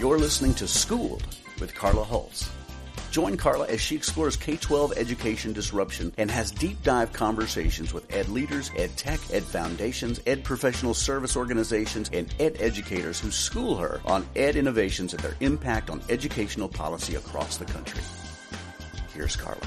You're listening to Schooled with Carla Hulse. Join Carla as she explores K 12 education disruption and has deep dive conversations with ed leaders, ed tech, ed foundations, ed professional service organizations, and ed educators who school her on ed innovations and their impact on educational policy across the country. Here's Carla.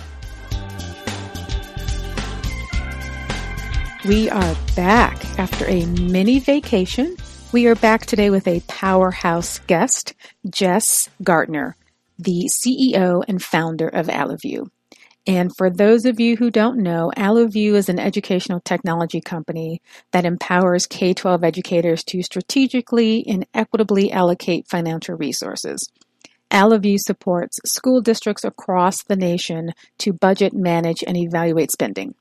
We are back after a mini vacation. We are back today with a powerhouse guest, Jess Gartner the CEO and founder of Allovue. And for those of you who don't know, Allovue is an educational technology company that empowers K 12 educators to strategically and equitably allocate financial resources. Allovue supports school districts across the nation to budget, manage, and evaluate spending.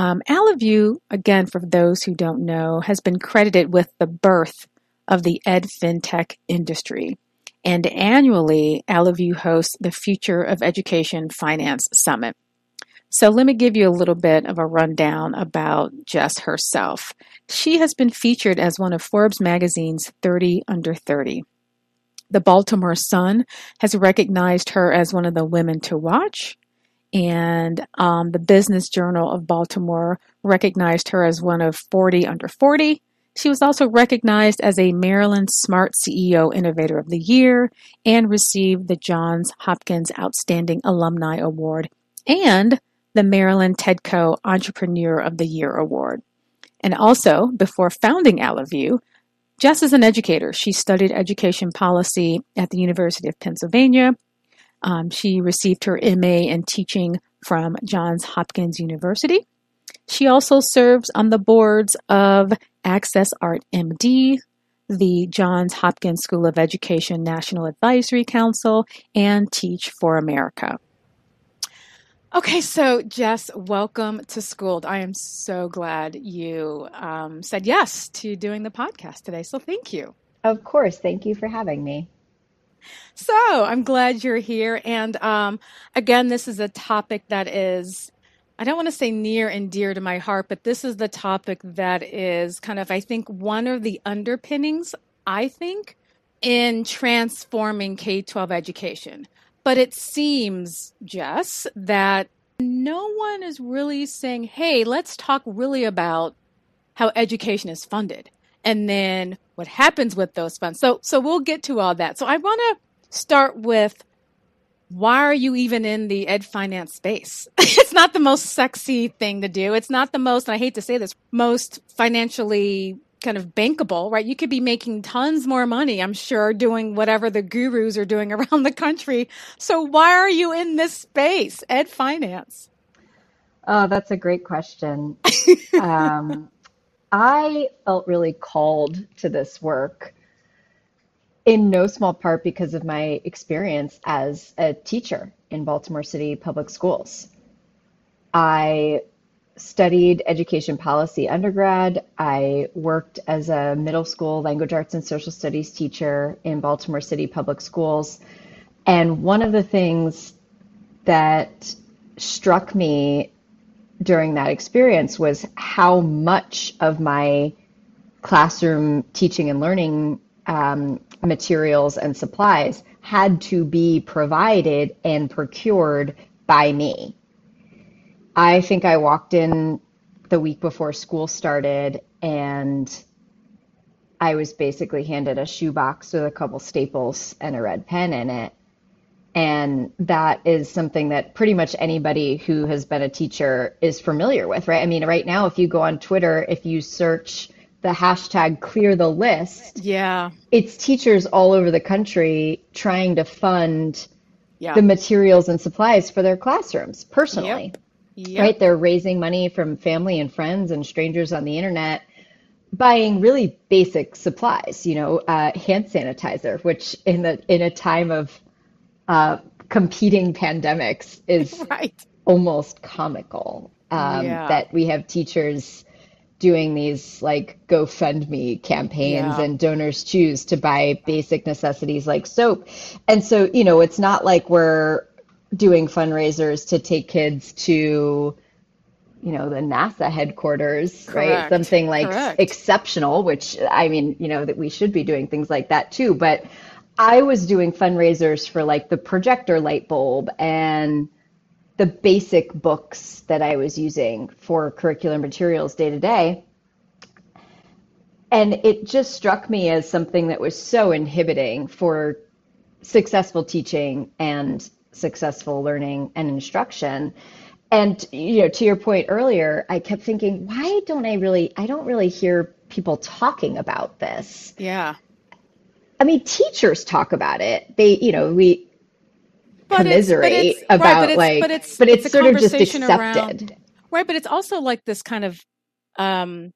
Um, Allovue, again, for those who don't know, has been credited with the birth of the ed fintech industry. And annually, Allovue hosts the Future of Education Finance Summit. So let me give you a little bit of a rundown about Jess herself. She has been featured as one of Forbes magazine's 30 under 30. The Baltimore Sun has recognized her as one of the women to watch, and um, the Business Journal of Baltimore recognized her as one of 40 under 40. She was also recognized as a Maryland Smart CEO Innovator of the Year and received the Johns Hopkins Outstanding Alumni Award and the Maryland TEDCO Entrepreneur of the Year Award. And also, before founding Allovue, Jess is an educator. She studied education policy at the University of Pennsylvania. Um, she received her MA in teaching from Johns Hopkins University. She also serves on the boards of Access Art MD, the Johns Hopkins School of Education National Advisory Council, and Teach for America. Okay, so Jess, welcome to Schooled. I am so glad you um, said yes to doing the podcast today. So thank you. Of course. Thank you for having me. So I'm glad you're here. And um, again, this is a topic that is I don't want to say near and dear to my heart, but this is the topic that is kind of, I think, one of the underpinnings, I think, in transforming K 12 education. But it seems, Jess, that no one is really saying, hey, let's talk really about how education is funded and then what happens with those funds. So, so we'll get to all that. So I want to start with why are you even in the ed finance space? it's not the most sexy thing to do. It's not the most, and I hate to say this, most financially kind of bankable, right? You could be making tons more money, I'm sure, doing whatever the gurus are doing around the country. So why are you in this space, ed finance? Oh, that's a great question. um, I felt really called to this work in no small part because of my experience as a teacher in Baltimore City Public Schools. I studied education policy undergrad. I worked as a middle school language arts and social studies teacher in Baltimore City Public Schools. And one of the things that struck me during that experience was how much of my classroom teaching and learning um, materials and supplies had to be provided and procured by me. I think I walked in the week before school started and I was basically handed a shoebox with a couple staples and a red pen in it. And that is something that pretty much anybody who has been a teacher is familiar with, right? I mean, right now, if you go on Twitter, if you search the hashtag clear the list. Yeah. It's teachers all over the country trying to fund yeah. the materials and supplies for their classrooms personally. Yep. Yep. Right? They're raising money from family and friends and strangers on the internet buying really basic supplies, you know, uh, hand sanitizer, which in the in a time of uh, competing pandemics is Right. almost comical. Um, Yeah. That we have teachers doing these like GoFundMe campaigns Yeah. and DonorsChoose to buy basic necessities like soap. And so, you know, it's not like we're doing fundraisers to take kids to, you know, the NASA headquarters, right? Something like Correct. exceptional, which I mean, you know, that we should be doing things like that too. But I was doing fundraisers for like the projector light bulb and the basic books that I was using for curricular materials day to day. And it just struck me as something that was so inhibiting for successful teaching and successful learning and instruction. And you know, to your point earlier, I kept thinking, why don't I really I don't really hear people talking about this. Yeah. I mean, teachers talk about it. They, you know, we But it's- but commiserate it's- right, about but it's- like, but it's, but it's, a sort of just conversation accepted. around- right, but it's also like this kind of um,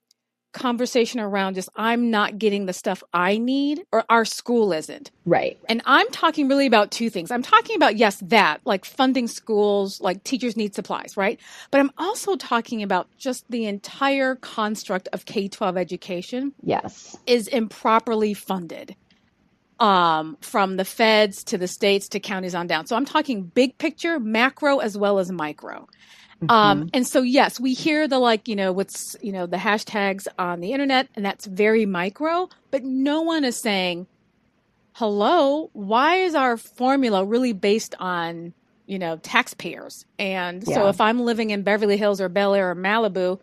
conversation around just I'm not getting the stuff I need, or our school isn't. Right. And I'm talking really about two things. I'm talking about, yes, that, like funding schools, like teachers need supplies, right? But I'm also talking about just the entire construct of K 12 education Yes. is improperly funded um, from the feds to the states to counties on down. So I'm talking big picture, macro as well as micro. Um, and so yes, we hear the like, you know, what's, you know, the hashtags on the internet and that's very micro, but no one is saying, hello, why is our formula really based on, you know, taxpayers? And so if I'm living in Beverly Hills or Bel Air or Malibu,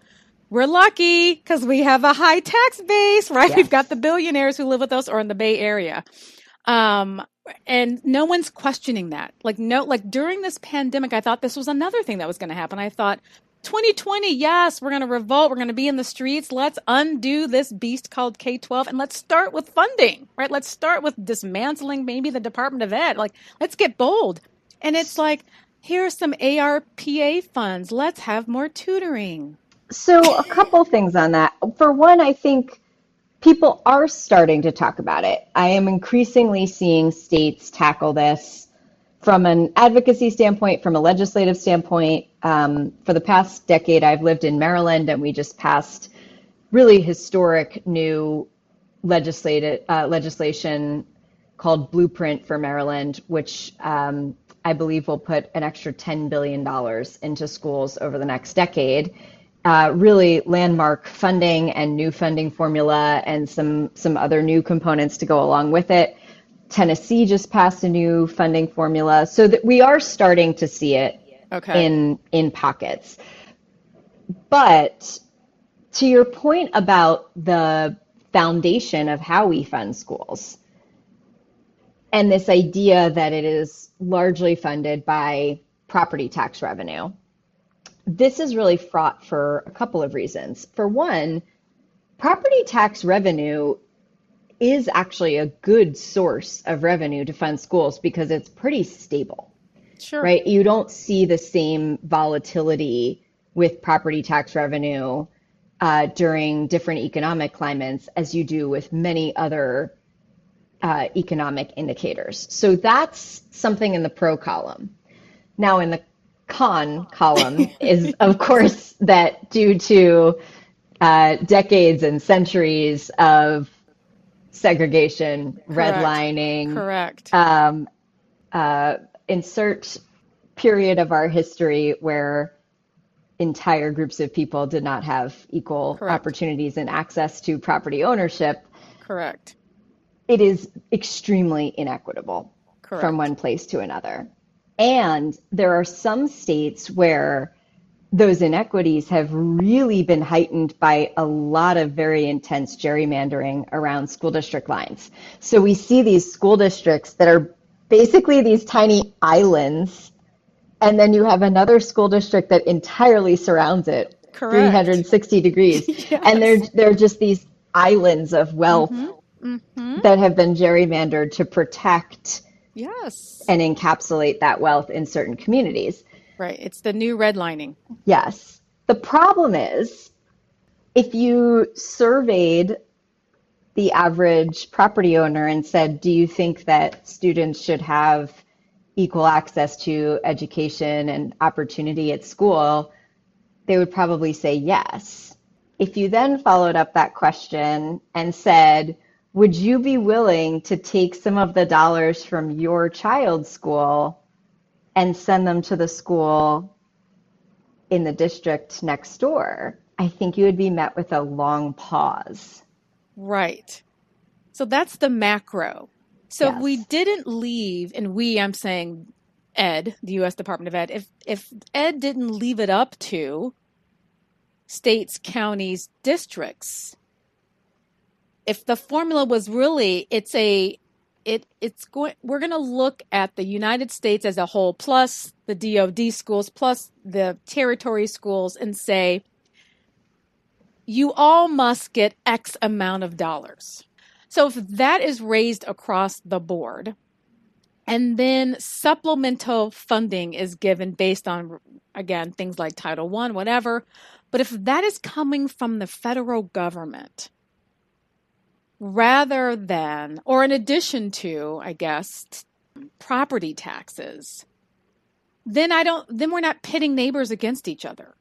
we're lucky because we have a high tax base, right? Yes. We've got the billionaires who live with us or in the Bay Area. Um, and no one's questioning that. Like, no, like during this pandemic, I thought this was another thing that was going to happen. I thought 2020, yes, we're going to revolt. We're going to be in the streets. Let's undo this beast called K 12 and let's start with funding, right? Let's start with dismantling maybe the Department of Ed. Like, let's get bold. And it's like, here's some ARPA funds. Let's have more tutoring. So a couple things on that. For one, I think people are starting to talk about it. I am increasingly seeing states tackle this from an advocacy standpoint, from a legislative standpoint. Um, for the past decade, I've lived in Maryland, and we just passed really historic new legislative uh, legislation called Blueprint for Maryland, which um, I believe will put an extra $10 billion into schools over the next decade. Uh, really landmark funding and new funding formula and some some other new components to go along with it. Tennessee just passed a new funding formula, so that we are starting to see it Okay. in in pockets. But to your point about the foundation of how we fund schools and this idea that it is largely funded by property tax revenue, this is really fraught for a couple of reasons. For one, property tax revenue is actually a good source of revenue to fund schools because it's pretty stable sure. right? You don't see the same volatility with property tax revenue uh, during different economic climates as you do with many other uh, economic indicators. So that's something in the pro column. Now, in the con column is, of course, that due to uh, decades and centuries of segregation, Correct. redlining, Correct. um, uh, insert period of our history where entire groups of people did not have equal Correct. opportunities and access to property ownership, Correct. it is extremely inequitable Correct. from one place to another. And there are some states where those inequities have really been heightened by a lot of very intense gerrymandering around school district lines. So we see these school districts that are basically these tiny islands, and then you have another school district that entirely surrounds it Correct. 360 degrees. And they're they're just these islands of wealth Mm-hmm. that have been gerrymandered to protect Yes. and encapsulate that wealth in certain communities. Right. It's the new redlining. Yes. The problem is if you surveyed the average property owner and said, Do you think that students should have equal access to education and opportunity at school? They would probably say yes. If you then followed up that question and said, Would you be willing to take some of the dollars from your child's school and send them to the school in the district next door? I think you would be met with a long pause. Right. So that's the macro. So yes. if we didn't leave, and we, I'm saying Ed, the U.S. Department of Ed, if if Ed didn't leave it up to states, counties, districts, if the formula was really, it's a, it it's going. We're going to look at the United States as a whole, plus the DoD schools, plus the territory schools, and say you all must get X amount of dollars. So if that is raised across the board, and then supplemental funding is given based on, again, things like Title One, whatever. But if that is coming from the federal government, rather than, or in addition to, I guess, property taxes, then I don't, then we're not pitting neighbors against each other.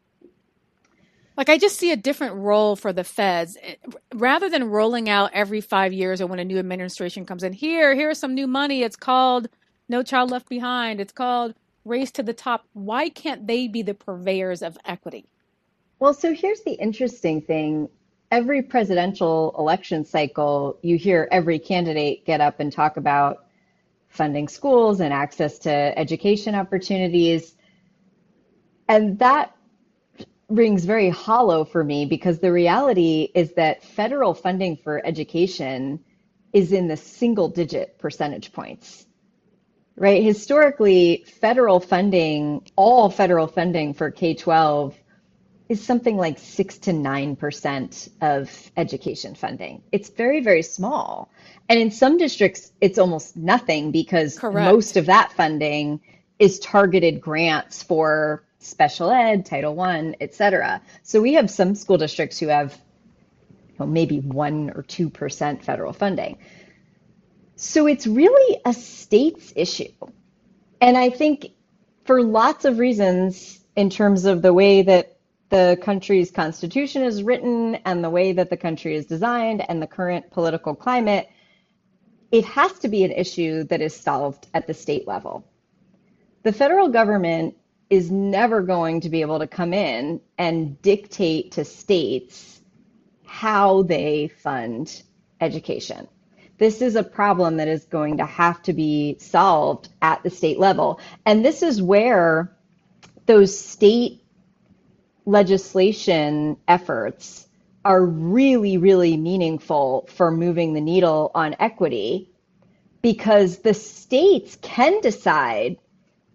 Like I just see a different role for the feds eh, rather than rolling out every 5 years or when a new administration comes in. Here, here's some new money. It's called No Child Left Behind. It's called Race to the Top. Why can't they be the purveyors of equity? Well, so here's the interesting thing. Every presidential election cycle, you hear every candidate get up and talk about funding schools and access to education opportunities. And that rings very hollow for me because the reality is that federal funding for education is in the single digit percentage points. Right? Historically, federal funding, all federal funding for K 12 is something like 6 to 9% of education funding. It's very, very small. And in some districts, it's almost nothing because Correct. most of that funding is targeted grants for special ed, Title One, et cetera. So we have some school districts who have maybe one or two percent federal funding. So it's really a state's issue. And I think for lots of reasons, in terms of the way that the country's constitution is written and the way that the country is designed and the current political climate, it has to be an issue that is solved at the state level. The federal government is never going to be able to come in and dictate to states how they fund education. This is a problem that is going to have to be solved at the state level. And this is where those state legislation efforts are really, really meaningful for moving the needle on equity because the states can decide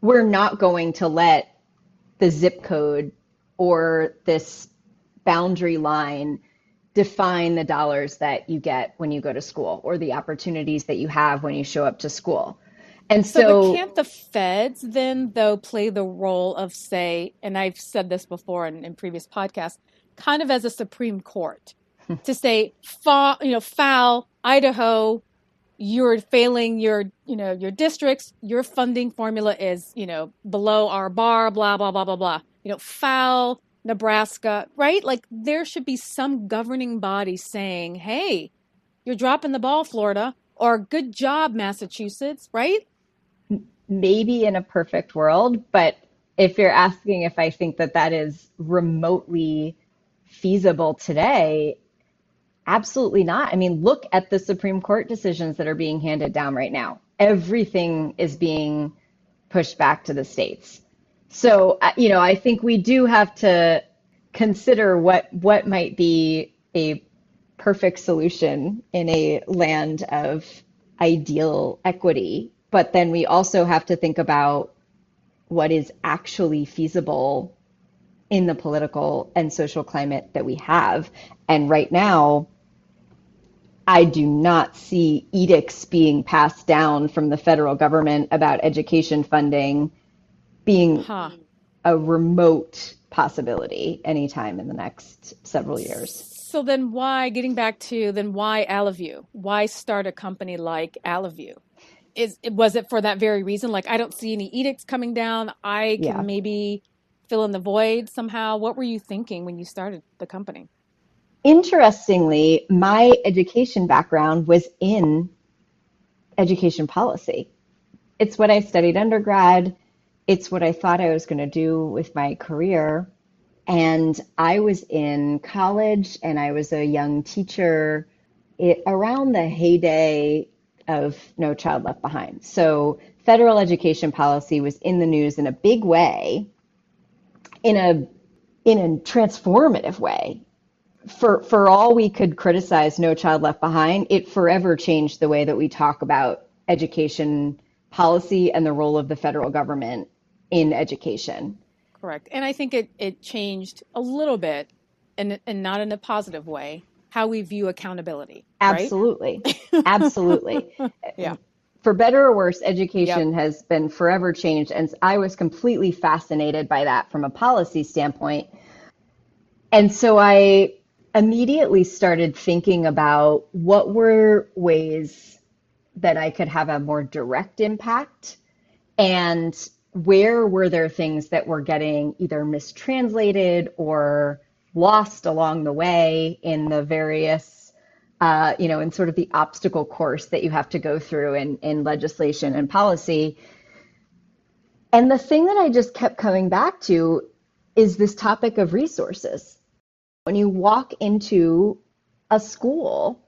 we're not going to let the zip code or this boundary line define the dollars that you get when you go to school or the opportunities that you have when you show up to school. And so, so can't the feds then though play the role of say, and I've said this before in, in previous podcasts, kind of as a Supreme Court hmm. to say, fa- you know, foul Idaho, you're failing your you know your districts your funding formula is you know below our bar blah blah blah blah blah. You know foul nebraska right? Like there should be some governing body saying hey you're dropping the ball florida or good job massachusetts right maybe in a perfect world but if you're asking if i think that that is remotely feasible today Absolutely not. I mean, look at the Supreme Court decisions that are being handed down right now. Everything is being pushed back to the states. So, uh, you know, I think we do have to consider what what might be a perfect solution in a land of ideal equity, but then we also have to think about what is actually feasible in the political and social climate that we have. And right now, I do not see edicts being passed down from the federal government about education funding being huh. a remote possibility anytime in the next several years. So then why getting back to then why Allovue? Why start a company like Allovue? Is it was it for that very reason? Like I don't see any edicts coming down. I can yeah. maybe fill in the void somehow. What were you thinking when you started the company? Interestingly, my education background was in education policy. It's what I studied undergrad. It's what I thought I was going to do with my career. And I was in college and I was a young teacher it, around the heyday of No Child Left Behind. So federal education policy was in the news in a big way, in a in a transformative way. For for all we could criticize No Child Left Behind, it forever changed the way that we talk about education policy and the role of the federal government in education. Correct. And I think it, it changed a little bit and, and not in a positive way how we view accountability. Absolutely. Right? Absolutely. yeah. For better or worse, education yep. has been forever changed. And I was completely fascinated by that from a policy standpoint. And so I immediately started thinking about what were ways that I could have a more direct impact and where were there things that were getting either mistranslated or lost along the way in the various uh, you know in sort of the obstacle course that you have to go through in, in legislation and policy. And the thing that i just kept coming back to is this topic of resources. When you walk into a school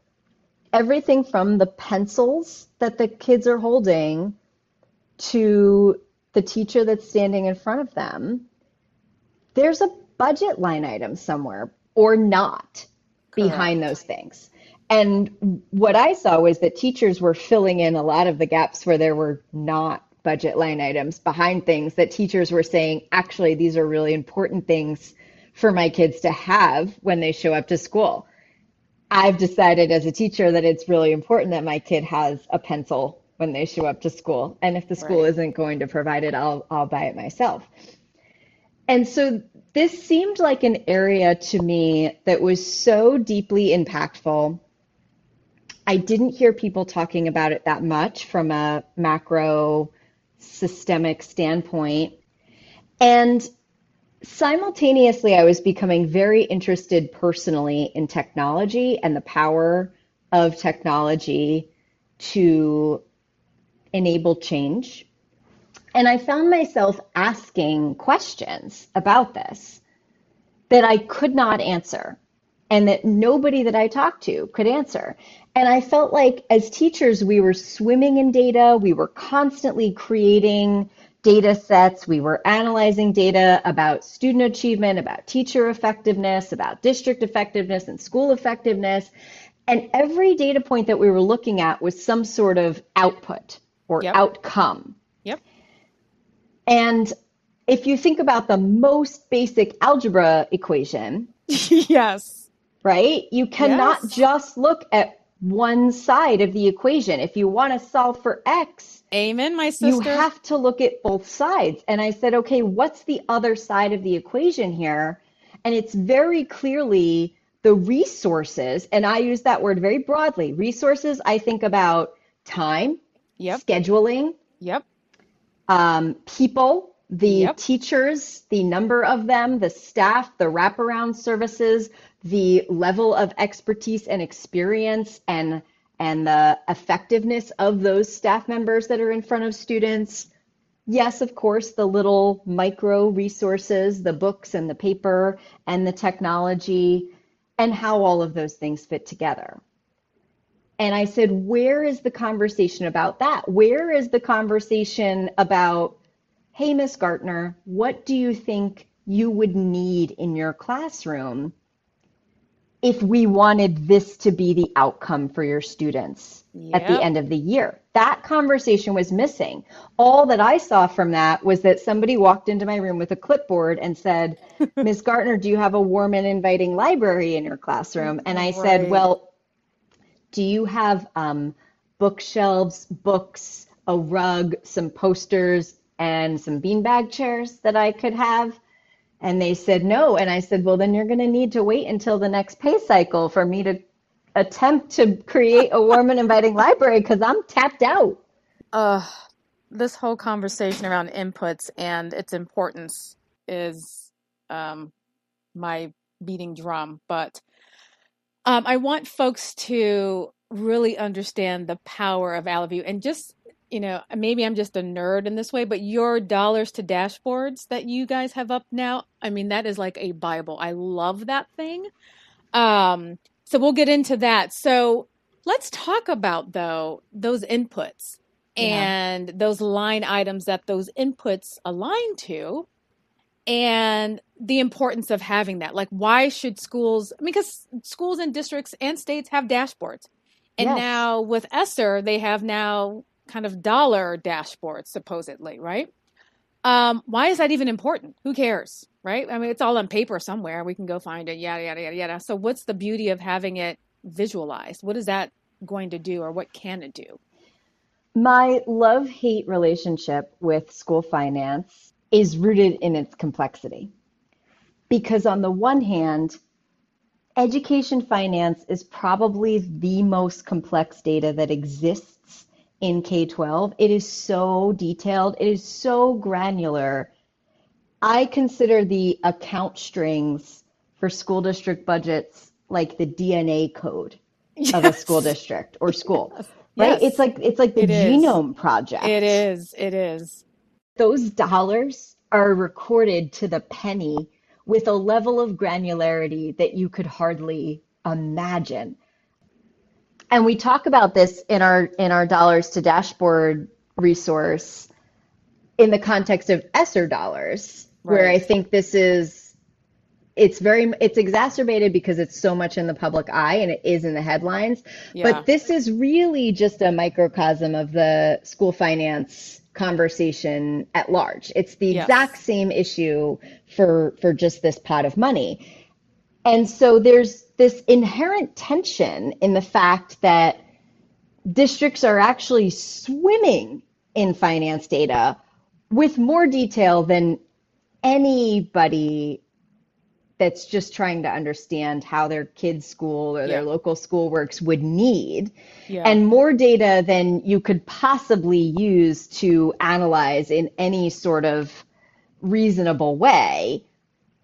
everything from the pencils that the kids are holding to the teacher that's standing in front of them, there's a budget line item somewhere or not Correct. behind those things. And what I saw was that teachers were filling in a lot of the gaps where there were not budget line items behind things that teachers were saying, actually, these are really important things for my kids to have when they show up to school. I've decided as a teacher that it's really important that my kid has a pencil when they show up to school. And if the school right. isn't going to provide it, I'll I'll buy it myself. And so this seemed like an area to me that was so deeply impactful. I didn't hear people talking about it that much from a macro systemic standpoint. And simultaneously, I was becoming very interested personally in technology and the power of technology to enable change. And I found myself asking questions about this that I could not answer and that nobody that I talked to could answer. And I felt like as teachers, we were swimming in data, we were constantly creating data sets, we were analyzing data about student achievement, about teacher effectiveness, about district effectiveness and school effectiveness. And every data point that we were looking at was some sort of output or yep. outcome. Yep. And if you think about the most basic algebra equation, yes. Right? You cannot yes. just look at one side of the equation. If you want to solve for x, amen, my sister. You have to look at both sides. And I said, okay, what's the other side of the equation here? And it's very clearly the resources, and I use that word very broadly. Resources, I think about time, yep. scheduling, yep. Um, people, the yep. teachers, the number of them, the staff, the wraparound services, the level of expertise and experience and and the effectiveness of those staff members that are in front of students. Yes, of course, the little micro resources, the books and the paper and the technology, and how all of those things fit together. And I said, Where is the conversation about that? Where is the conversation about, hey, Miss Gartner, what do you think you would need in your classroom if we wanted this to be the outcome for your students yep. at the end of the year? That conversation was missing. All that I saw from that was that somebody walked into my room with a clipboard and said, Ms. Gartner, do you have a warm and inviting library in your classroom? And I right. said, Well, do you have um, bookshelves, books, a rug, some posters, and some beanbag chairs that I could have? And they said no. And I said, well, then you're going to need to wait until the next pay cycle for me to attempt to create a warm and inviting library because I'm tapped out. Uh, this whole conversation around inputs and its importance is um, my beating drum. But um, I want folks to really understand the power of Allovue and just you know, maybe I'm just a nerd in this way, but your dollars to dashboards that you guys have up now, I mean, that is like a Bible. I love that thing. Um, so we'll get into that. So let's talk about though those inputs and those line items that those inputs align to and the importance of having that. Like why should schools I mean, because schools and districts and states have dashboards. And yes. now with ESSER, they have now kind of dollar dashboards, supposedly, right? Um, why is that even important? Who cares, right? I mean, it's all on paper somewhere. We can go find it, yada, yada, yada, yada. So, what's the beauty of having it visualized? What is that going to do, or what can it do? My love hate relationship with school finance is rooted in its complexity. Because, on the one hand, education finance is probably the most complex data that exists in K 12. It is so detailed, it is so granular. I consider the account strings for school district budgets like the DNA code yes. of a school district or school. Yes. Right? Yes. It's like it's like the it genome is. project. It is. It is. Those dollars are recorded to the penny with a level of granularity that you could hardly imagine and we talk about this in our in our dollars to dashboard resource in the context of ESSER dollars, right. where I think this is it's very it's exacerbated because it's so much in the public eye and it is in the headlines. Yeah. But this is really just a microcosm of the school finance conversation at large. It's the yes. exact same issue for for just this pot of money. And so there's this inherent tension in the fact that districts are actually swimming in finance data with more detail than anybody that's just trying to understand how their kid's school or their local school works would need yeah. and more data than you could possibly use to analyze in any sort of reasonable way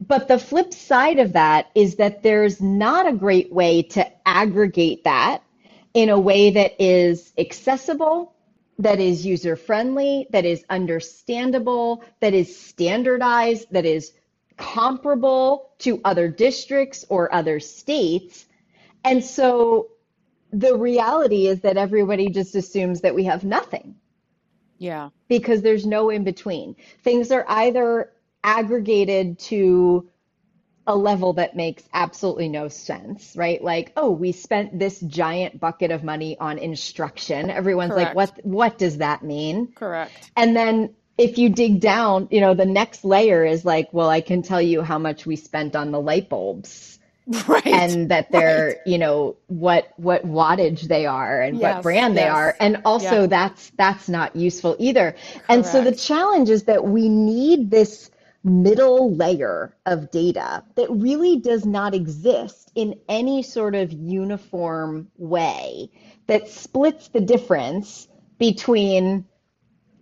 but the flip side of that is that there's not a great way to aggregate that in a way that is accessible, that is user friendly, that is understandable, that is standardized, that is comparable to other districts or other states. And so the reality is that everybody just assumes that we have nothing. Yeah. Because there's no in between. Things are either aggregated to a level that makes absolutely no sense, right? Like, oh, we spent this giant bucket of money on instruction. Everyone's Correct. like, what what does that mean? Correct. And then if you dig down, you know, the next layer is like, well, I can tell you how much we spent on the light bulbs. Right. And that they're, right. you know, what what wattage they are and yes, what brand yes. they are. And also yeah. that's that's not useful either. Correct. And so the challenge is that we need this middle layer of data that really does not exist in any sort of uniform way that splits the difference between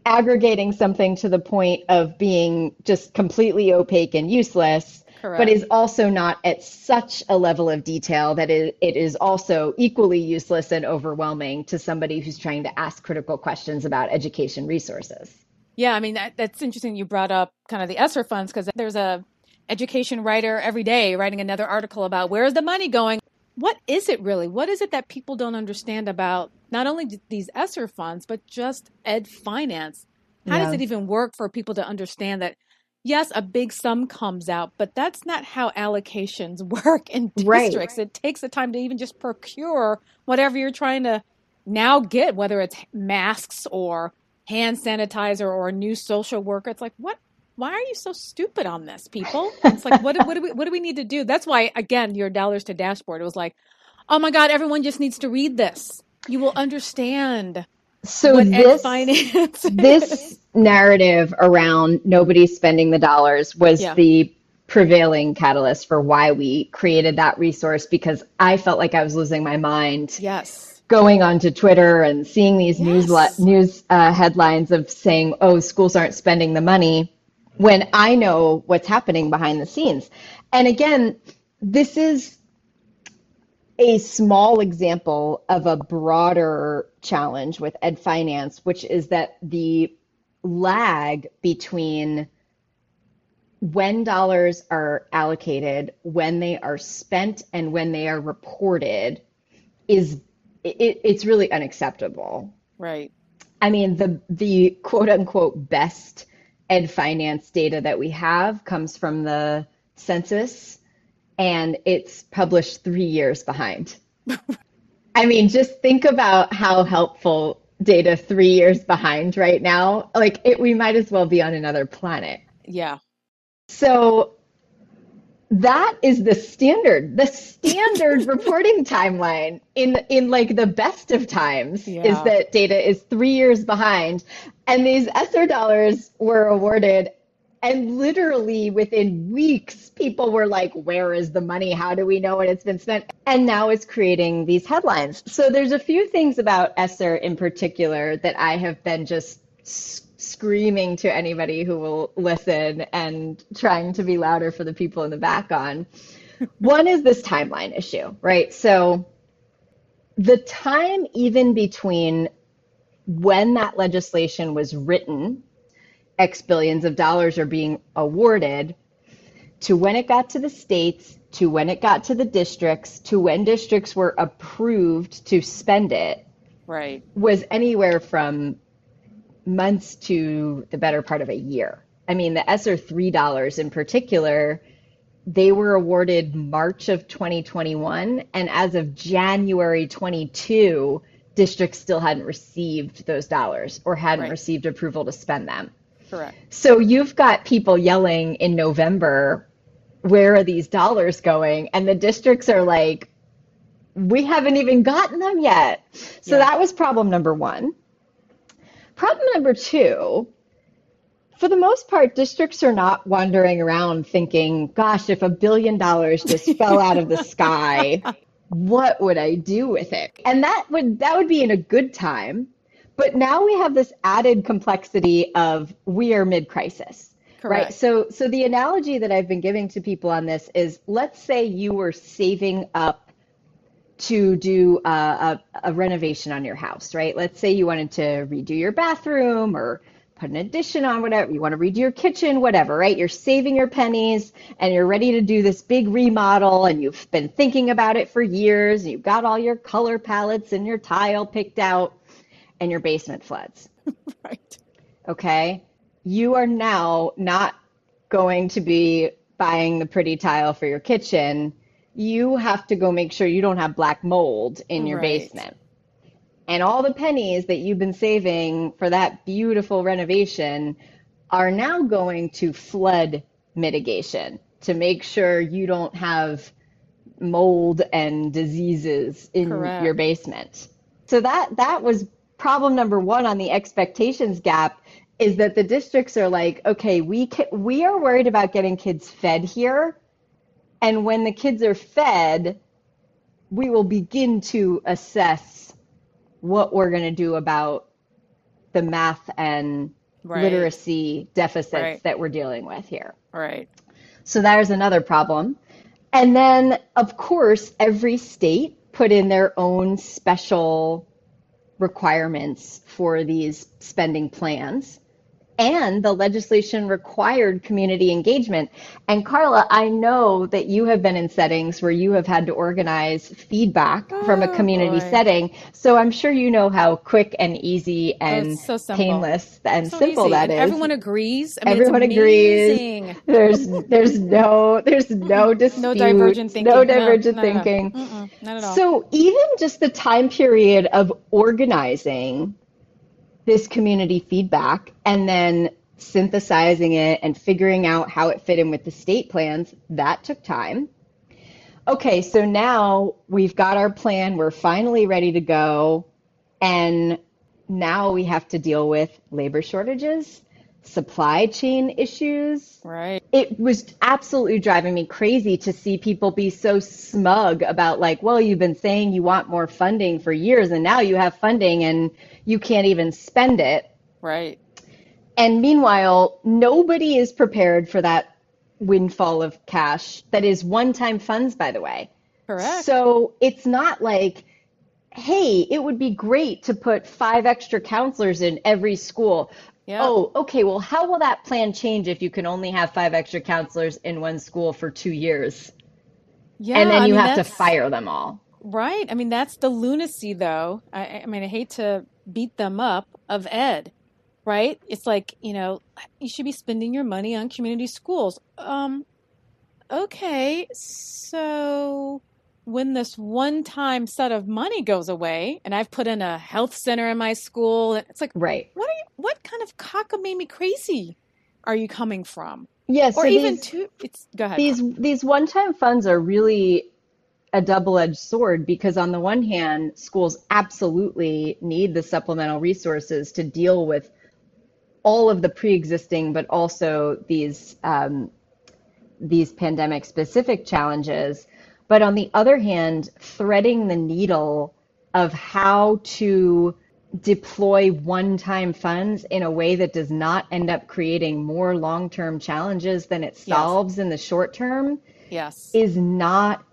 aggregating something to the point of being just completely opaque and useless Correct. but is also not at such a level of detail that it, it is also equally useless and overwhelming to somebody who's trying to ask critical questions about education resources yeah, I mean that, that's interesting. You brought up kind of the ESSER funds because there's a education writer every day writing another article about where's the money going. What is it really? What is it that people don't understand about not only these ESSER funds but just ed finance? How yeah. does it even work for people to understand that? Yes, a big sum comes out, but that's not how allocations work in districts. Right. It takes the time to even just procure whatever you're trying to now get, whether it's masks or hand sanitizer or a new social worker. It's like, what? Why are you so stupid on this, people? It's like, what, what do we, what do we need to do? That's why, again, your dollars to dashboard. It was like, oh my God, everyone just needs to read this. You will understand. So this this narrative around nobody spending the dollars was yeah. the prevailing catalyst for why we created that resource because I felt like I was losing my mind. Yes. Going onto Twitter and seeing these Yes. news news uh, headlines of saying, "Oh, schools aren't spending the money," when I know what's happening behind the scenes. And again, this is a small example of a broader challenge with ed finance, which is that the lag between when dollars are allocated, when they are spent, and when they are reported is it, it's really unacceptable. Right. I mean, the the quote unquote best ed finance data that we have comes from the census, and it's published three years behind. I mean, just think about how helpful data three years behind right now. Like, it, we might as well be on another planet. Yeah. So that is the standard, the standard reporting timeline in in like the best of times is that data is three years behind. And these ESSER dollars were awarded and literally within weeks people were like, where is the money? How do we know when it's been spent? And now it's creating these headlines. So there's a few things about ESSER in particular that I have been just screaming to anybody who will listen and trying to be louder for the people in the back on. One is this timeline issue, right? So the time even between when that legislation was written, X billions of dollars are being awarded, to when it got to the states, to when it got to the districts, to when districts were approved to spend it, Right. was anywhere from months to the better part of a year. I mean, the ESSER $3 in particular, they were awarded March of 2021, and as of January 22, districts still hadn't received those dollars or hadn't Right. received approval to spend them. Correct. So you've got people yelling in November, where are these dollars going? And the districts are like, we haven't even gotten them yet. So Yeah. that was problem number one. Problem number two, for the most part, districts are not wandering around thinking, gosh, if a billion dollars just fell out of the sky, what would I do with it? And that would that would be in a good time. But now we have this added complexity of we are mid-crisis. Right. So so the analogy that I've been giving to people on this is let's say you were saving up to do a, a, a renovation on your house, right? Let's say you wanted to redo your bathroom or put an addition on whatever, you want to redo your kitchen, whatever, right? You're saving your pennies and you're ready to do this big remodel and you've been thinking about it for years and you've got all your color palettes and your tile picked out and your basement floods Right. okay, you are now not going to be buying the pretty tile for your kitchen. You have to go make sure you don't have black mold in your Right. basement. And all the pennies that you've been saving for that beautiful renovation are now going to flood mitigation to make sure you don't have mold and diseases in Correct. your basement. So that that was problem number 1 on the expectations gap is that the districts are like, okay, we we are worried about getting kids fed here, and when the kids are fed, we will begin to assess what we're going to do about the math and Right. literacy deficits Right. that we're dealing with here. Right. So there's another problem. And then, of course, every state put in their own special requirements for these spending plans. And the legislation required community engagement. And Carla, I know that you have been in settings where you have had to organize feedback oh, from a Oh, community boy. setting. So I'm sure you know how quick and easy and so painless and So simple easy. that Everyone agrees. I mean, Everyone agrees. There's there's no there's no dispute, No divergent thinking. no divergent no, no, no. thinking. Mm-mm, not at all. So even just the time period of organizing this community feedback and then synthesizing it and figuring out how it fit in with the state plans, that took time. Okay, so now we've got our plan, we're finally ready to go, and now we have to deal with labor shortages supply chain issues. Right. It was absolutely driving me crazy to see people be so smug about, like, well, you've been saying you want more funding for years and now you have funding and you can't even spend it. Right. And meanwhile, nobody is prepared for that windfall of cash that is one time funds, by the way. Correct. So it's not like, hey, it would be great to put five extra counselors in every school. Yep. Oh, okay. Well, how will that plan change if you can only have five extra counselors in one school for two years? yeah. and then I you mean, have to fire them all. Right. I mean, that's the lunacy, though. I, I mean, I hate to beat them up of Ed, right? It's like, you know, you should be spending your money on community schools. Um, okay. So when this one time set of money goes away and I've put in a health center in my school, it's like, Right. what are you, what kind of cockamamie crazy are you coming from? Yes. Or even two. it's, go ahead. these these one-time funds are really a double-edged sword because on the one hand, schools absolutely need the supplemental resources to deal with all of the pre-existing, but also these um, these pandemic-specific challenges. But on the other hand, threading the needle of how to deploy one-time funds in a way that does not end up creating more long-term challenges than it Yes. solves in the short term yes. is not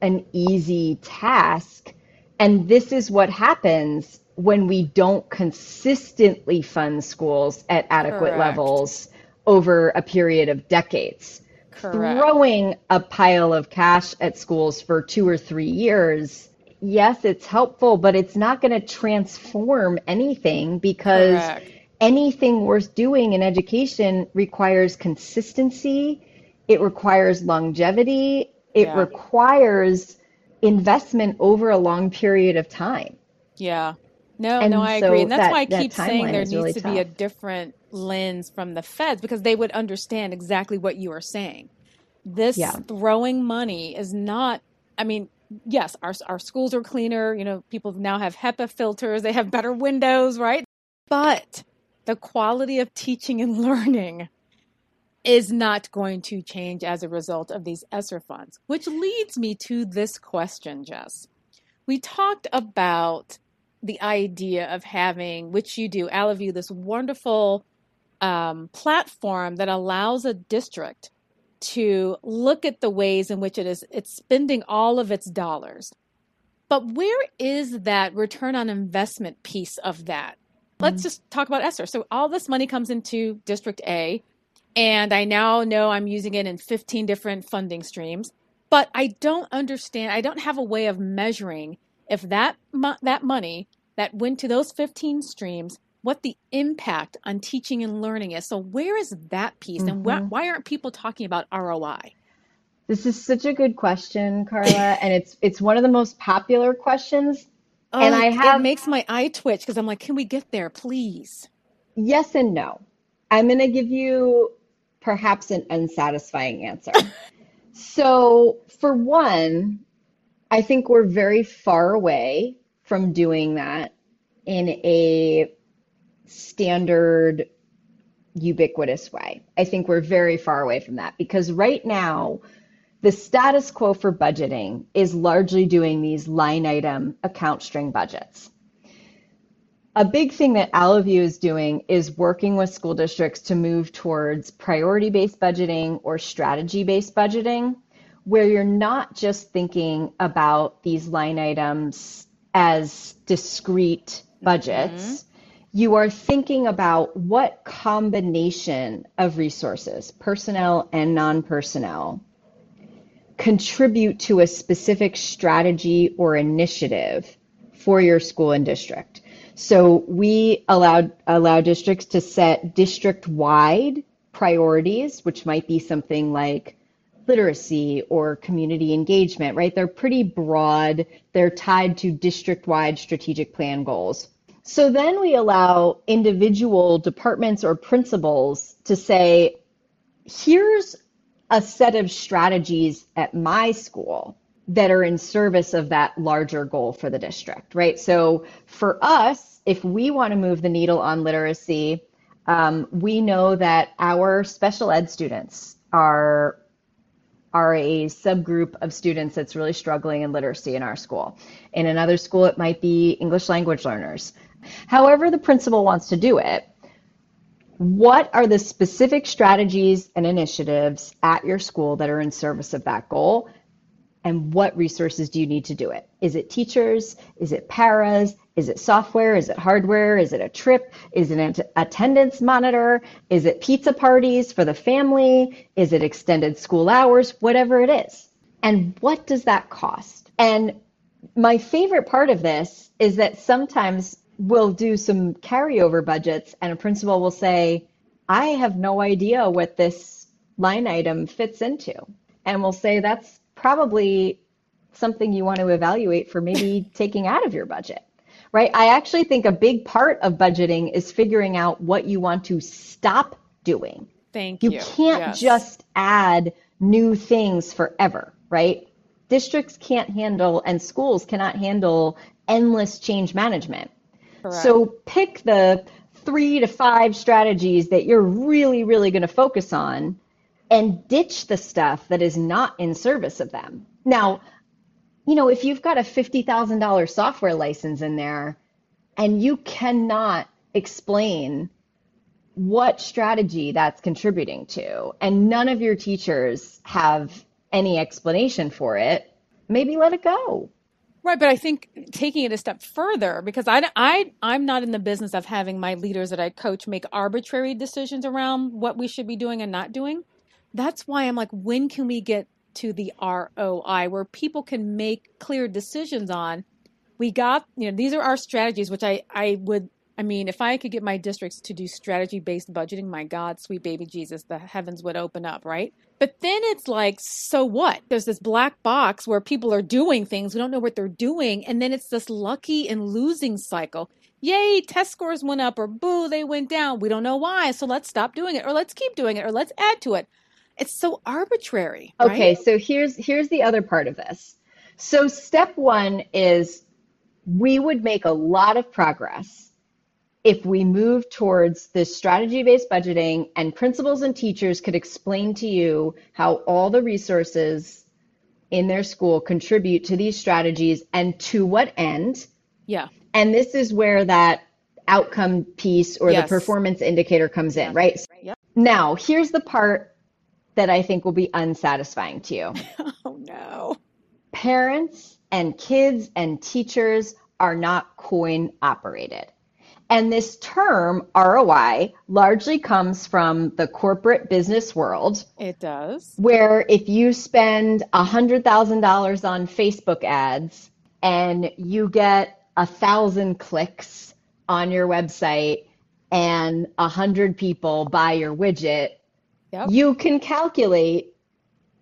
an easy task. And this is what happens when we don't consistently fund schools at adequate Correct. levels over a period of decades. Correct. Throwing a pile of cash at schools for two or three years, yes, it's helpful, but it's not going to transform anything because Correct. anything worth doing in education requires consistency, it requires longevity, it Yeah. requires investment over a long period of time. Yeah. No, And no, I so agree. And that's that- why I that keep saying there needs really to be a different lens from the feds because they would understand exactly what you are saying. This Yeah. throwing money is not, I mean, yes, our, our schools are cleaner. You know, people now have HEPA filters, they have better windows, right? But the quality of teaching and learning is not going to change as a result of these ESSER funds, which leads me to this question, Jess. We talked about the idea of having, which you do, Allovue, this wonderful um, platform that allows a district to look at the ways in which it is it's spending all of its dollars. But where is that return on investment piece of that? Let's just talk about ESSER. So all this money comes into District A, and I now know I'm using it in 15 different funding streams, but I don't understand. I don't have a way of measuring if that mo- that money that went to those 15 streams, what the impact on teaching and learning is. So where is that piece, and why, mm-hmm. why aren't people talking about ROI? This is such a good question, Carla, and it's it's one of the most popular questions. Oh, And I have- it makes my eye twitch because I'm like, can we get there, please? Yes and no. I'm going to give you perhaps an unsatisfying answer. so, for one, I think we're very far away from doing that in a standard, ubiquitous way. I think we're very far away from that because right now, the status quo for budgeting is largely doing these line item account string budgets. A big thing that Allovue is doing is working with school districts to move towards priority based budgeting or strategy based budgeting, where you're not just thinking about these line items as discrete budgets. Mm-hmm. You are thinking about what combination of resources, personnel and non personnel, contribute to a specific strategy or initiative for your school and district. So we allowed allow districts to set district-wide priorities, which might be something like literacy or community engagement, right? They're pretty broad. They're tied to district-wide strategic plan goals. So then we allow individual departments or principals to say, here's a set of strategies at my school that are in service of that larger goal for the district, right? So for us, if we want to move the needle on literacy, Um, we know that our special ed students are are a subgroup of students that's really struggling in literacy in our school. In another school, it might be English language learners. However, the principal wants to do it, what are the specific strategies and initiatives at your school that are in service of that goal? And what resources do you need to do it? Is it teachers? Is it paras? Is it software? Is it hardware? Is it a trip? Is it an attendance monitor? Is it pizza parties for the family? Is it extended school hours? Whatever it is. And what does that cost? And my favorite part of this is that sometimes we'll do some carryover budgets and a principal will say, I have no idea what this line item fits into. And we'll say that's probably something you want to evaluate for maybe taking out of your budget. Right? I actually think a big part of budgeting is figuring out what you want to stop doing. Thank you. You can't yes. just add new things forever, right? Districts can't handle and schools cannot handle endless change management. Correct. So pick the three to five strategies that you're really, really going to focus on and ditch the stuff that is not in service of them. Now, you know, if you've got a $50,000 software license in there and you cannot explain what strategy that's contributing to, and none of your teachers have any explanation for it, maybe let it go. Right, but I think taking it a step further because I, I I'm not in the business of having my leaders that I coach make arbitrary decisions around what we should be doing and not doing. That's why I'm like, when can we get to the ROI where people can make clear decisions on? We got, you know, these are our strategies, which I I would I mean, if I could get my districts to do strategy based budgeting, my God, sweet baby Jesus, the heavens would open up, right? But then it's like, so what? There's this black box where people are doing things, we don't know what they're doing. And then it's this lucky and losing cycle. Yay, test scores went up, or boo, they went down. We don't know why. So let's stop doing it, or let's keep doing it, or let's add to it. It's so arbitrary. Right? Okay, so here's here's the other part of this. So step one is we would make a lot of progress if we move towards this strategy based budgeting and principals and teachers could explain to you how all the resources in their school contribute to these strategies and to what end. Yeah. And this is where that outcome piece or yes. the performance indicator comes in, right? Yep. Now, here's the part that I think will be unsatisfying to you. oh, no. Parents and kids and teachers are not coin operated. And this term ROI largely comes from the corporate business world. It does. Where if you spend $100,000 on Facebook ads and you get a thousand clicks on your website and a hundred people buy your widget, yep. you can calculate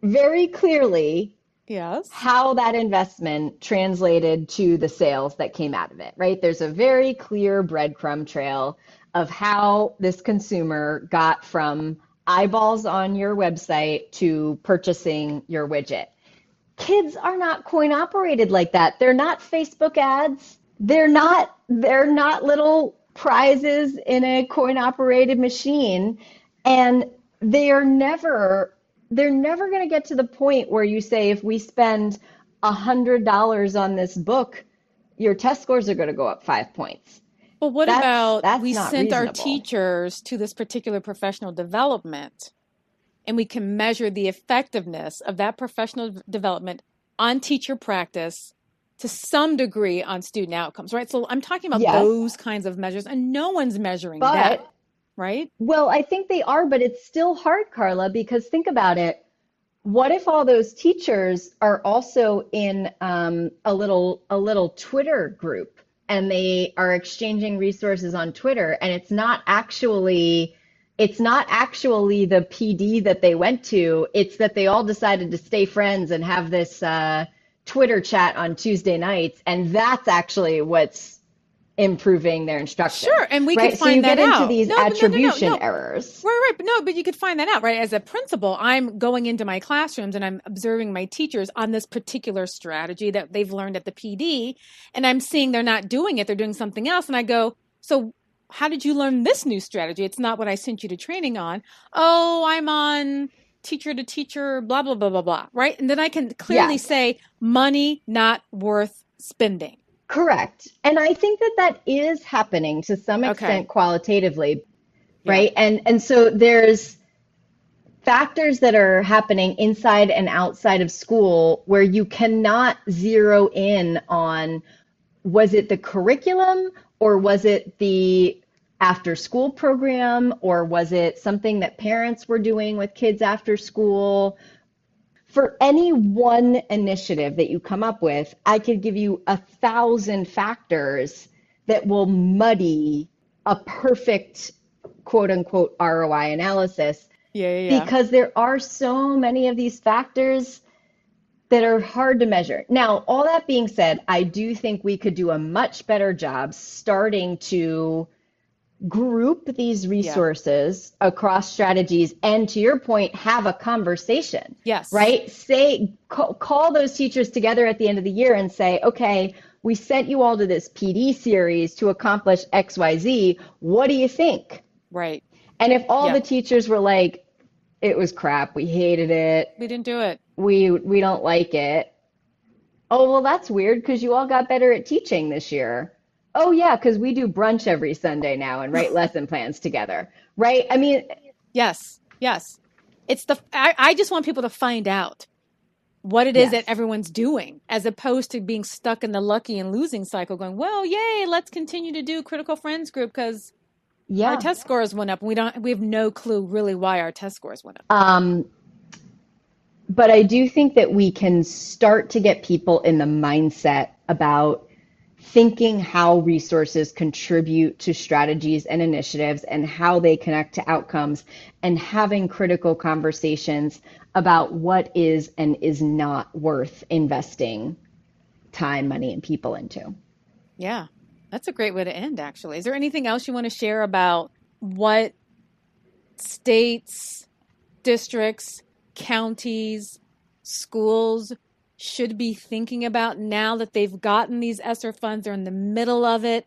very clearly Yes. How that investment translated to the sales that came out of it, right? There's a very clear breadcrumb trail of how this consumer got from eyeballs on your website to purchasing your widget. Kids are not coin operated like that. They're not Facebook ads. They're not they're not little prizes in a coin operated machine and they are never they're never going to get to the point where you say if we spend a hundred dollars on this book, your test scores are going to go up five points. Well, what that's, about that's we sent reasonable. our teachers to this particular professional development and we can measure the effectiveness of that professional development on teacher practice to some degree on student outcomes, right? So I'm talking about yes. those kinds of measures and no one's measuring but, that right? Well, I think they are, but it's still hard, Carla, because think about it. What if all those teachers are also in um, a little a little Twitter group and they are exchanging resources on Twitter, and it's not actually it's not actually the PD that they went to. It's that they all decided to stay friends and have this uh, Twitter chat on Tuesday nights, and that's actually what's improving their instruction. Sure, and we right? could find so you that get out. into these no, attribution no, no, errors. Right, right, but no, but you could find that out, right? As a principal, I'm going into my classrooms and I'm observing my teachers on this particular strategy that they've learned at the PD, and I'm seeing they're not doing it; they're doing something else, and I go, so how did you learn this new strategy? It's not what I sent you to training on. Oh, I'm on teacher to teacher, blah, blah, blah, blah, blah. Right. And then I can clearly yes. say money not worth spending. Correct. And I think that that is happening to some extent okay. qualitatively. Right. Yeah. And, and so there's, factors that are happening inside and outside of school where you cannot zero in on was it the curriculum or was it the after school program or was it something that parents were doing with kids after school for any one initiative that you come up with i could give you a thousand factors that will muddy a perfect quote unquote roi analysis yeah, yeah, Because there are so many of these factors that are hard to measure. Now, all that being said, I do think we could do a much better job starting to group these resources yeah. across strategies and to your point have a conversation yes. right? Say call, call those teachers together at the end of the year and say okay we sent you all to this pd series to accomplish xyz what do you think? Right. And if all the teachers were like, it was crap, we hated it, we didn't do it, we we don't like it. Oh well, that's weird because you all got better at teaching this year. Oh yeah, because we do brunch every Sunday now and write lesson plans together, right? I mean, yes, yes. It's the I, I just want people to find out what it is yes. that everyone's doing as opposed to being stuck in the lucky and losing cycle going well yay let's continue to do critical friends group because yeah. Our test scores went up. We don't we have no clue really why our test scores went up. Um but I do think that we can start to get people in the mindset about thinking how resources contribute to strategies and initiatives and how they connect to outcomes and having critical conversations about what is and is not worth investing time, money, and people into. Yeah. That's a great way to end, actually. Is there anything else you want to share about what states, districts, counties, schools should be thinking about now that they've gotten these ESSER funds, they're in the middle of it,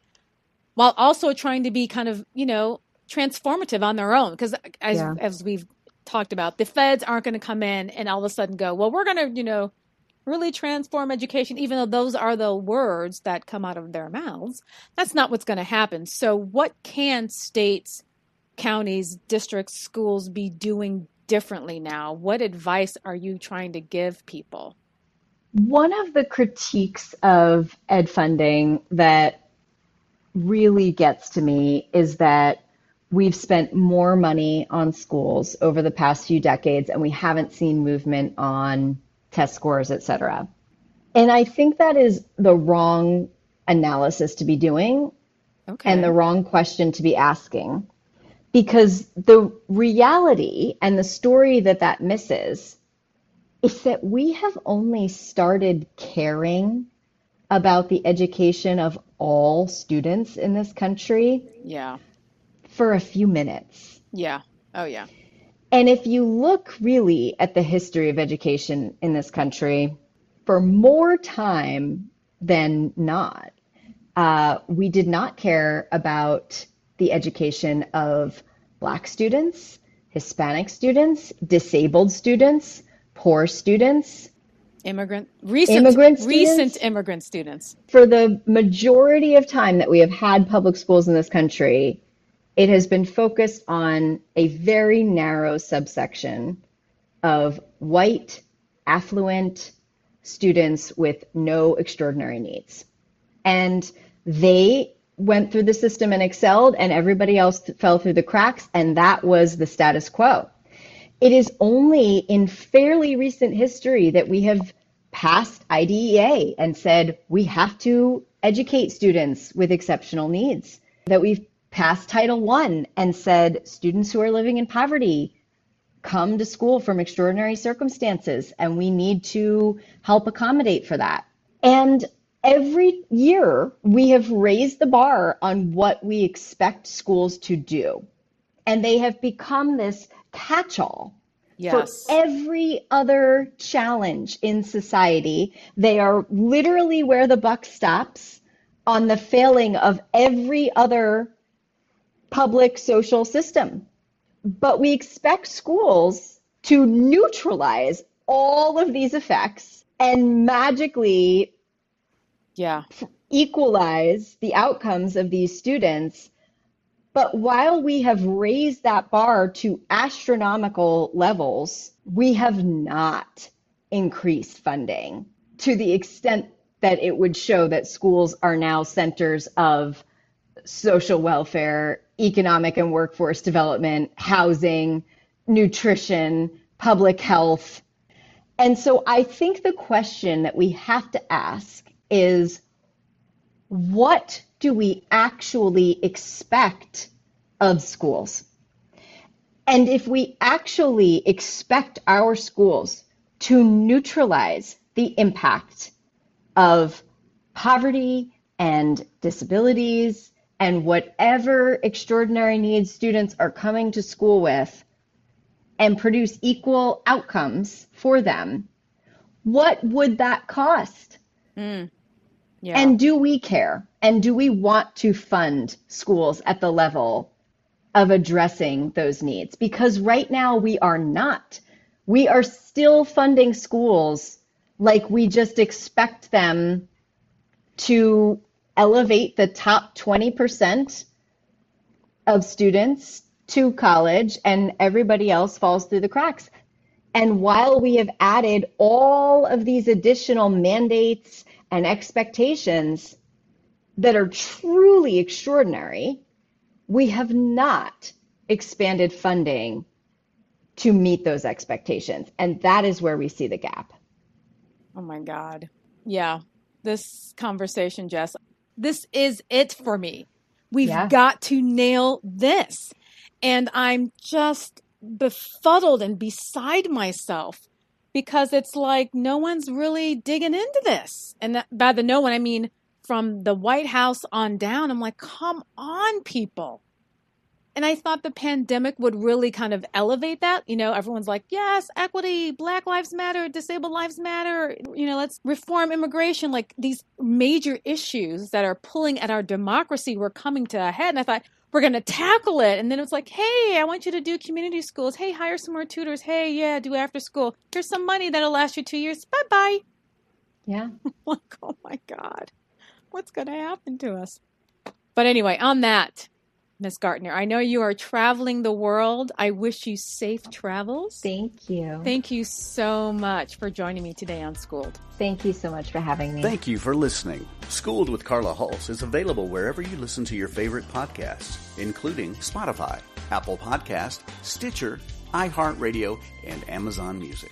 while also trying to be kind of, you know, transformative on their own? Because as, yeah. as we've talked about, the feds aren't going to come in and all of a sudden go, well, we're going to, you know, really transform education, even though those are the words that come out of their mouths. That's not what's going to happen. So, what can states, counties, districts, schools be doing differently now? What advice are you trying to give people? One of the critiques of ed funding that really gets to me is that we've spent more money on schools over the past few decades and we haven't seen movement on test scores, et cetera. And I think that is the wrong analysis to be doing okay. and the wrong question to be asking. Because the reality and the story that that misses is that we have only started caring about the education of all students in this country. Yeah. For a few minutes. Yeah. Oh, yeah. And if you look really at the history of education in this country, for more time than not, uh, we did not care about the education of Black students, Hispanic students, disabled students, poor students, immigrant recent immigrant students. recent immigrant students. For the majority of time that we have had public schools in this country, it has been focused on a very narrow subsection of white, affluent students with no extraordinary needs. And they went through the system and excelled, and everybody else fell through the cracks, and that was the status quo. It is only in fairly recent history that we have passed IDEA and said we have to educate students with exceptional needs, that we've passed Title I and said students who are living in poverty come to school from extraordinary circumstances, and we need to help accommodate for that. And every year we have raised the bar on what we expect schools to do. And they have become this catch all yes. for every other challenge in society. They are literally where the buck stops on the failing of every other public social system. But we expect schools to neutralize all of these effects and magically yeah. equalize the outcomes of these students. But while we have raised that bar to astronomical levels, we have not increased funding to the extent that it would show that schools are now centers of social welfare, economic and workforce development, housing, nutrition, public health. And so I think the question that we have to ask is what do we actually expect of schools? And if we actually expect our schools to neutralize the impact of poverty and disabilities and whatever extraordinary needs students are coming to school with and produce equal outcomes for them, what would that cost? Mm. Yeah. And do we care? And do we want to fund schools at the level of addressing those needs? Because right now we are not. We are still funding schools like we just expect them to elevate the top 20% of students to college and everybody else falls through the cracks. And while we have added all of these additional mandates and expectations that are truly extraordinary, we have not expanded funding to meet those expectations. And that is where we see the gap. Oh my God. Yeah. This conversation, Jess, this is it for me. We've yeah. got to nail this. And I'm just befuddled and beside myself because it's like no one's really digging into this. And that, by the no one, I mean from the White House on down. I'm like, come on, people. And I thought the pandemic would really kind of elevate that. You know, everyone's like, yes, equity, Black Lives Matter, disabled lives matter. You know, let's reform immigration. Like these major issues that are pulling at our democracy were coming to a head. And I thought, we're going to tackle it. And then it's like, hey, I want you to do community schools. Hey, hire some more tutors. Hey, yeah, do after school. Here's some money that'll last you two years. Bye bye. Yeah. like, oh my God, what's going to happen to us? But anyway, on that, Miss Gartner. I know you are traveling the world. I wish you safe travels. Thank you. Thank you so much for joining me today on Schooled. Thank you so much for having me. Thank you for listening. Schooled with Carla Hulse is available wherever you listen to your favorite podcasts, including Spotify, Apple Podcast, Stitcher, iHeartRadio, and Amazon Music.